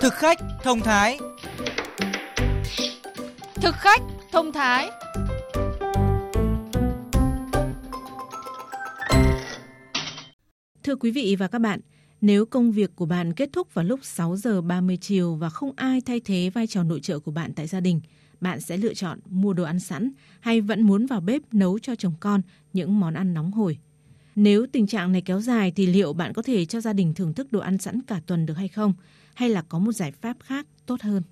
Thực khách thông thái Thực khách thông thái Thưa quý vị và các bạn, nếu công việc của bạn kết thúc vào lúc 6 giờ 30 chiều và không ai thay thế vai trò nội trợ của bạn tại gia đình, bạn sẽ lựa chọn mua đồ ăn sẵn hay vẫn muốn vào bếp nấu cho chồng con những món ăn nóng hổi. Nếu tình trạng này kéo dài thì liệu bạn có thể cho gia đình thưởng thức đồ ăn sẵn cả tuần được hay không? Hay là có một giải pháp khác tốt hơn?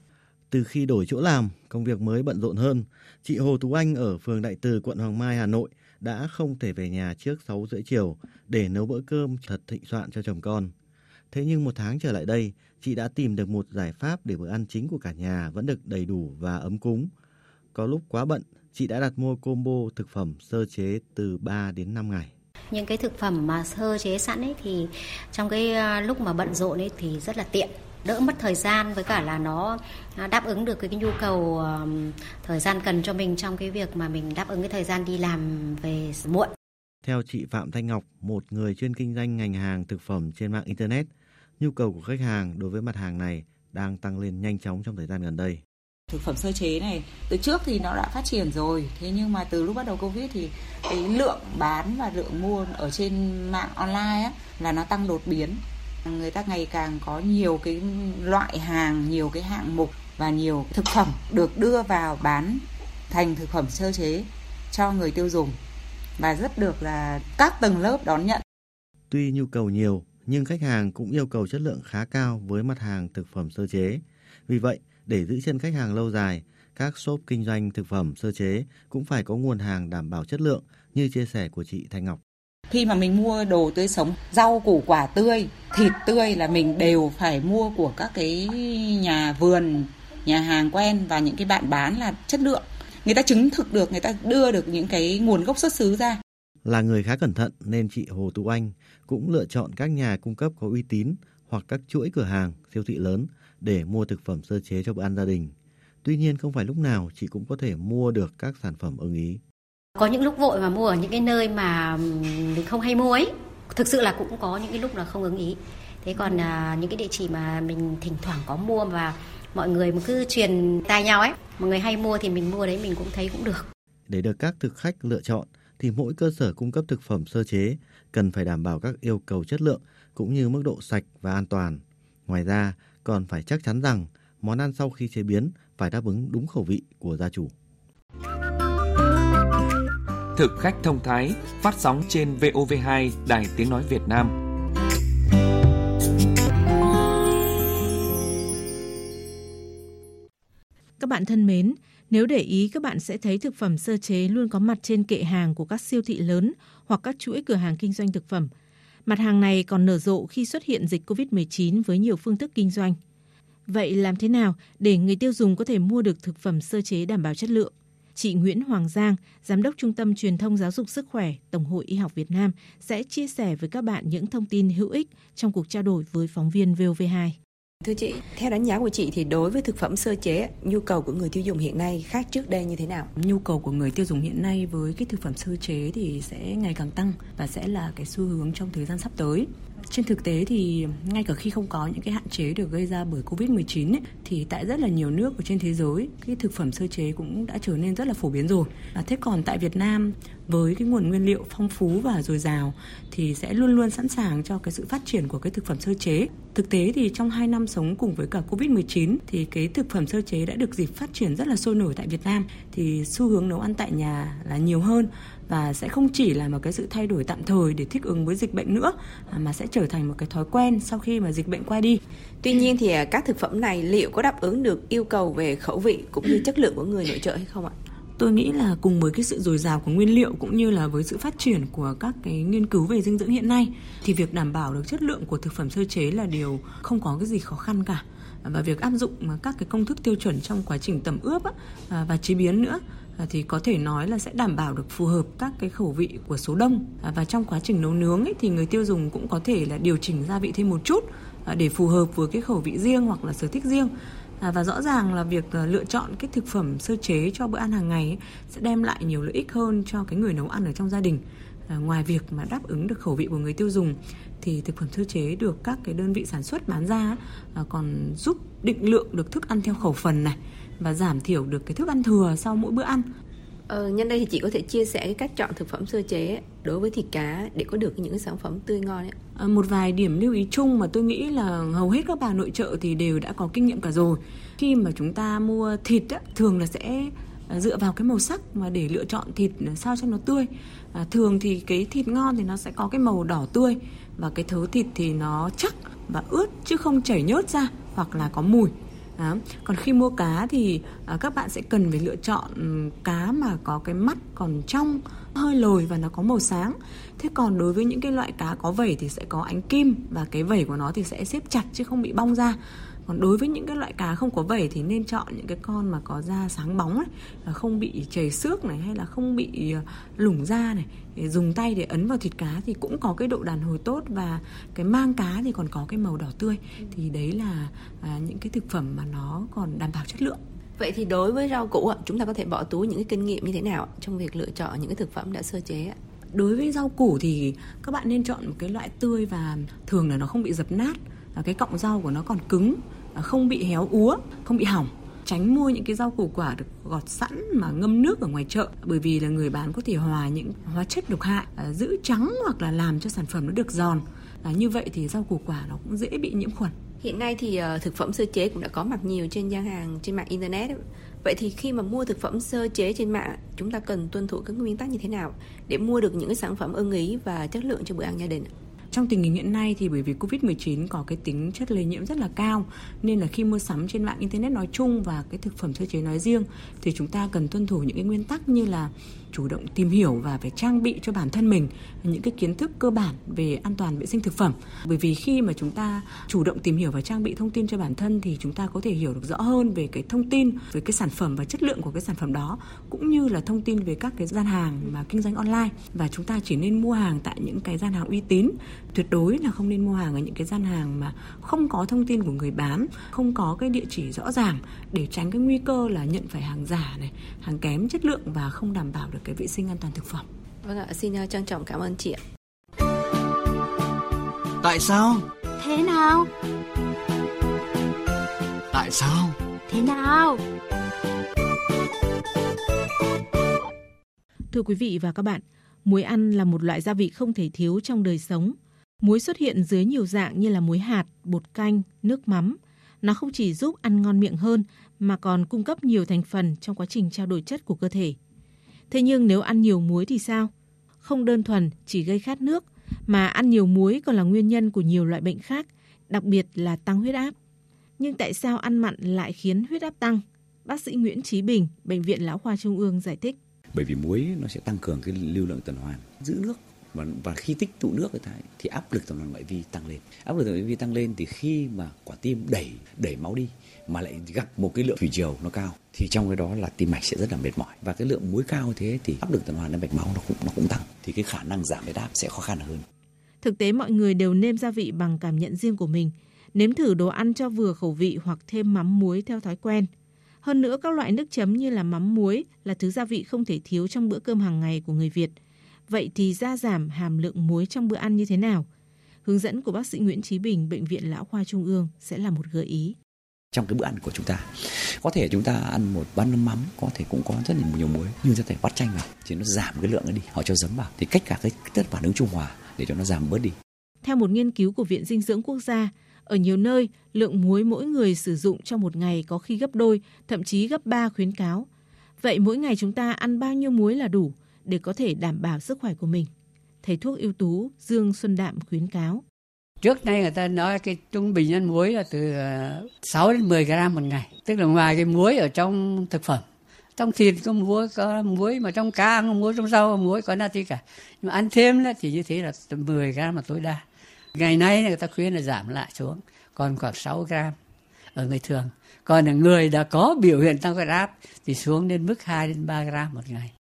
Từ khi đổi chỗ làm, công việc mới bận rộn hơn, chị Hồ Tú Anh ở phường Đại Từ, quận Hoàng Mai, Hà Nội đã không thể về nhà trước 6 rưỡi chiều để nấu bữa cơm thật thịnh soạn cho chồng con. Thế nhưng một tháng trở lại đây, chị đã tìm được một giải pháp để bữa ăn chính của cả nhà vẫn được đầy đủ và ấm cúng. Có lúc quá bận, chị đã đặt mua combo thực phẩm sơ chế từ 3 đến 5 ngày. Những cái thực phẩm mà sơ chế sẵn ấy thì trong cái à, lúc mà bận rộn ấy thì rất là tiện đỡ mất thời gian với cả là nó à, đáp ứng được cái nhu cầu thời gian cần cho mình trong cái việc mà mình đáp ứng cái thời gian đi làm về muộn. Theo chị Phạm Thanh Ngọc, một người chuyên kinh doanh ngành hàng thực phẩm trên mạng Internet, nhu cầu của khách hàng đối với mặt hàng này đang tăng lên nhanh chóng trong thời gian gần đây. Thực phẩm sơ chế này từ trước thì nó đã phát triển rồi, thế nhưng mà từ lúc bắt đầu Covid thì cái lượng bán và lượng mua ở trên mạng online á, là nó tăng đột biến. Người ta ngày càng có nhiều cái loại hàng, nhiều cái hạng mục và nhiều thực phẩm được đưa vào bán thành thực phẩm sơ chế cho người tiêu dùng và rất được là các tầng lớp đón nhận. Tuy nhu cầu nhiều nhưng khách hàng cũng yêu cầu chất lượng khá cao với mặt hàng thực phẩm sơ chế. Vì vậy, để giữ chân khách hàng lâu dài, các shop kinh doanh thực phẩm sơ chế cũng phải có nguồn hàng đảm bảo chất lượng như chia sẻ của chị Thanh Ngọc. Khi mà mình mua đồ tươi sống, rau củ quả tươi, thịt tươi là mình đều phải mua của các cái nhà vườn, nhà hàng quen và những cái bạn bán là chất lượng. Người ta chứng thực được, người ta đưa được những cái nguồn gốc xuất xứ ra. Là người khá cẩn thận nên chị Hồ Tú Anh cũng lựa chọn các nhà cung cấp có uy tín hoặc các chuỗi cửa hàng, siêu thị lớn để mua thực phẩm sơ chế cho bữa ăn gia đình. Tuy nhiên không phải lúc nào chị cũng có thể mua được các sản phẩm ưng ý. Có những lúc vội mà mua ở những cái nơi mà mình không hay mua ấy. Thực sự là cũng có những cái lúc là không ưng ý. Thế còn à, những cái địa chỉ mà mình thỉnh thoảng có mua và mọi người cứ truyền tai nhau ấy, mọi người hay mua thì mình mua đấy mình cũng thấy cũng được. Để được các thực khách lựa chọn thì mỗi cơ sở cung cấp thực phẩm sơ chế cần phải đảm bảo các yêu cầu chất lượng cũng như mức độ sạch và an toàn. Ngoài ra, còn phải chắc chắn rằng món ăn sau khi chế biến phải đáp ứng đúng khẩu vị của gia chủ. Thực khách thông thái phát sóng trên VOV2 Đài Tiếng Nói Việt Nam. Các bạn thân mến, nếu để ý các bạn sẽ thấy thực phẩm sơ chế luôn có mặt trên kệ hàng của các siêu thị lớn hoặc các chuỗi cửa hàng kinh doanh thực phẩm. Mặt hàng này còn nở rộ khi xuất hiện dịch COVID-19 với nhiều phương thức kinh doanh. Vậy làm thế nào để người tiêu dùng có thể mua được thực phẩm sơ chế đảm bảo chất lượng? Chị Nguyễn Hoàng Giang, Giám đốc Trung tâm Truyền thông Giáo dục Sức khỏe, Tổng hội Y học Việt Nam sẽ chia sẻ với các bạn những thông tin hữu ích trong cuộc trao đổi với phóng viên VOV2. Thưa chị, theo đánh giá của chị thì đối với thực phẩm sơ chế, nhu cầu của người tiêu dùng hiện nay khác trước đây như thế nào? Nhu cầu của người tiêu dùng hiện nay với cái thực phẩm sơ chế thì sẽ ngày càng tăng và sẽ là cái xu hướng trong thời gian sắp tới. Trên thực tế thì ngay cả khi không có những cái hạn chế được gây ra bởi Covid-19 ấy, thì tại rất là nhiều nước ở trên thế giới cái thực phẩm sơ chế cũng đã trở nên rất là phổ biến rồi. À, thế còn tại Việt Nam với cái nguồn nguyên liệu phong phú và dồi dào thì sẽ luôn luôn sẵn sàng cho cái sự phát triển của cái thực phẩm sơ chế. Thực tế thì trong 2 năm sống cùng với cả Covid-19 thì cái thực phẩm sơ chế đã được dịp phát triển rất là sôi nổi tại Việt Nam thì xu hướng nấu ăn tại nhà là nhiều hơn và sẽ không chỉ là một cái sự thay đổi tạm thời để thích ứng với dịch bệnh nữa à, mà sẽ trở thành một cái thói quen sau khi mà dịch bệnh qua đi. Tuy nhiên thì à, các thực phẩm này liệu có đáp ứng được yêu cầu về khẩu vị cũng như chất lượng của người nội trợ hay không ạ? Tôi nghĩ là cùng với cái sự dồi dào của nguyên liệu cũng như là với sự phát triển của các cái nghiên cứu về dinh dưỡng hiện nay thì việc đảm bảo được chất lượng của thực phẩm sơ chế là điều không có cái gì khó khăn cả. Và việc áp dụng các cái công thức tiêu chuẩn trong quá trình tẩm ướp à, và chế biến nữa à, thì có thể nói là sẽ đảm bảo được phù hợp các cái khẩu vị của số đông. À, và trong quá trình nấu nướng ấy, thì người tiêu dùng cũng có thể là điều chỉnh gia vị thêm một chút để phù hợp với cái khẩu vị riêng hoặc là sở thích riêng. À, và rõ ràng là việc ờ, lựa chọn cái thực phẩm sơ chế cho bữa ăn hàng ngày ấy, sẽ đem lại nhiều lợi ích hơn cho cái người nấu ăn ở trong gia đình À, ngoài việc mà đáp ứng được khẩu vị của người tiêu dùng thì thực phẩm sơ chế được các cái đơn vị sản xuất bán ra à, còn giúp định lượng được thức ăn theo khẩu phần này và giảm thiểu được cái thức ăn thừa sau mỗi bữa ăn. Ờ, nhân đây thì chị có thể chia sẻ cái cách chọn thực phẩm sơ chế đối với thịt cá để có được những sản phẩm tươi ngon ấy. À, một vài điểm lưu ý chung mà tôi nghĩ là hầu hết các bà nội trợ thì đều đã có kinh nghiệm cả rồi. Khi mà chúng ta mua thịt á, thường là sẽ à, dựa vào cái màu sắc mà để lựa chọn thịt sao cho nó tươi. À, thường thì cái thịt ngon thì nó sẽ có cái màu đỏ tươi và cái thớ thịt thì nó chắc và ướt chứ không chảy nhớt ra hoặc là có mùi đó. Còn khi mua cá thì à, các bạn sẽ cần phải lựa chọn ừ, cá mà có cái mắt còn trong, hơi lồi và nó có màu sáng. Thế còn đối với những cái loại cá có vẩy thì sẽ có ánh kim và cái vẩy của nó thì sẽ xếp chặt chứ không bị bong ra còn đối với những cái loại cá không có vẩy thì nên chọn những cái con mà có da sáng bóng này không bị chảy xước này hay là không bị ờ, lủng da này. Để dùng tay để ấn vào thịt cá thì cũng có cái độ đàn hồi tốt và cái mang cá thì còn có cái màu đỏ tươi. Thì đấy là à, những cái thực phẩm mà nó còn đảm bảo chất lượng. Vậy thì đối với rau củ chúng ta có thể bỏ túi những cái kinh nghiệm như thế nào trong việc lựa chọn những cái thực phẩm đã sơ chế Đối với rau củ thì các bạn nên chọn một cái loại tươi và thường là nó không bị dập nát và cái cọng rau của nó còn cứng À, không bị héo úa, không bị hỏng tránh mua những cái rau củ quả được gọt sẵn mà ngâm nước ở ngoài chợ. Bởi vì là người bán có thể hòa những hóa chất độc hại à, giữ trắng hoặc là làm cho sản phẩm nó được giòn. À, như vậy thì rau củ quả nó cũng dễ bị nhiễm khuẩn. Hiện nay thì ờ, thực phẩm sơ chế cũng đã có mặt nhiều trên gian hàng trên mạng internet vậy thì khi mà mua thực phẩm sơ chế trên mạng chúng ta cần tuân thủ các nguyên tắc như thế nào để mua được những cái sản phẩm ưng ý và chất lượng cho bữa ăn gia đình trong tình hình hiện nay thì bởi vì Covid-19 có cái tính chất lây nhiễm rất là cao, nên là khi mua sắm trên mạng internet nói chung và cái thực phẩm sơ chế nói riêng thì chúng ta cần tuân thủ những cái nguyên tắc như là chủ động tìm hiểu và phải trang bị cho bản thân mình những cái kiến thức cơ bản về an toàn vệ sinh thực phẩm. Bởi vì khi mà chúng ta chủ động tìm hiểu và trang bị thông tin cho bản thân thì chúng ta có thể hiểu được rõ hơn về cái thông tin, về cái sản phẩm và chất lượng của cái sản phẩm đó, cũng như là thông tin về các cái gian hàng mà kinh doanh online. Và chúng ta chỉ nên mua hàng tại những cái gian hàng uy tín tuyệt đối là không nên mua hàng ở những cái gian hàng mà không có thông tin của người bán không có cái địa chỉ rõ ràng để tránh cái nguy cơ là nhận phải hàng giả này hàng kém chất lượng và không đảm bảo được cái vệ sinh an toàn thực phẩm. Vâng ạ, xin uh, trân trọng cảm ơn chị ạ. Tại sao? Thế nào? Tại sao? Thế nào? Thưa quý vị và các bạn, muối ăn là một loại gia vị không thể thiếu trong đời sống. Muối xuất hiện dưới nhiều dạng như là muối hạt, bột canh, nước mắm. Nó không chỉ giúp ăn ngon miệng hơn mà còn cung cấp nhiều thành phần trong quá trình trao đổi chất của cơ thể. Thế nhưng nếu ăn nhiều muối thì sao? Không đơn thuần chỉ gây khát nước, mà ăn nhiều muối còn là nguyên nhân của nhiều loại bệnh khác, đặc biệt là tăng huyết áp. Nhưng tại sao ăn mặn lại khiến huyết áp tăng? Bác sĩ Nguyễn Trí Bình, Bệnh viện Lão Khoa Trung ương giải thích. Bởi vì muối nó sẽ tăng cường cái lưu lượng tuần hoàn, giữ nước và, và khi tích tụ nước thì áp lực tuần hoàn ngoại vi tăng lên. Áp lực tuần hoàn ngoại vi tăng lên thì khi mà quả tim đẩy đẩy máu đi mà lại gặp một cái lượng thủy triều nó cao thì trong cái đó là tim mạch sẽ rất là mệt mỏi và cái lượng muối cao thế thì áp lực tuần hoàn lên mạch máu nó cũng nó cũng tăng thì cái khả năng giảm huyết áp sẽ khó khăn hơn. Thực tế mọi người đều nêm gia vị bằng cảm nhận riêng của mình, nếm thử đồ ăn cho vừa khẩu vị hoặc thêm mắm muối theo thói quen. Hơn nữa các loại nước chấm như là mắm muối là thứ gia vị không thể thiếu trong bữa cơm hàng ngày của người Việt. Vậy thì gia giảm hàm lượng muối trong bữa ăn như thế nào? Hướng dẫn của bác sĩ Nguyễn Trí Bình, Bệnh viện Lão Khoa Trung ương sẽ là một gợi ý trong cái bữa ăn của chúng ta có thể chúng ta ăn một bát mắm có thể cũng có rất là nhiều muối nhưng có thể bắt chanh vào thì nó giảm cái lượng ấy đi họ cho giấm vào thì cách cả cái tất phản ứng trung hòa để cho nó giảm bớt đi theo một nghiên cứu của Viện Dinh dưỡng Quốc gia, ở nhiều nơi, lượng muối mỗi người sử dụng trong một ngày có khi gấp đôi, thậm chí gấp ba khuyến cáo. Vậy mỗi ngày chúng ta ăn bao nhiêu muối là đủ để có thể đảm bảo sức khỏe của mình? Thầy thuốc ưu tú Dương Xuân Đạm khuyến cáo. Trước nay người ta nói cái trung bình ăn muối là từ ờ, 6 đến 10 gram một ngày. Tức là ngoài cái muối ở trong thực phẩm. Trong thịt có muối, có muối, mà trong cá có muối, trong rau có muối, có natri cả. Nhưng mà ăn thêm là thì như thế là 10 gram là tối đa. Ngày nay người ta khuyên là giảm lại xuống, còn khoảng 6 gram ở người thường. Còn là người đã có biểu hiện tăng huyết áp thì xuống đến mức 2 đến 3 gram một ngày.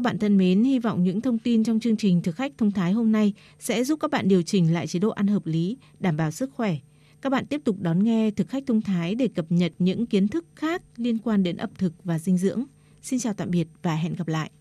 Các bạn thân mến, hy vọng những thông tin trong chương trình thực khách thông thái hôm nay sẽ giúp các bạn điều chỉnh lại chế độ ăn hợp lý, đảm bảo sức khỏe. Các bạn tiếp tục đón nghe thực khách thông thái để cập nhật những kiến thức khác liên quan đến ẩm thực và dinh dưỡng. Xin chào tạm biệt và hẹn gặp lại.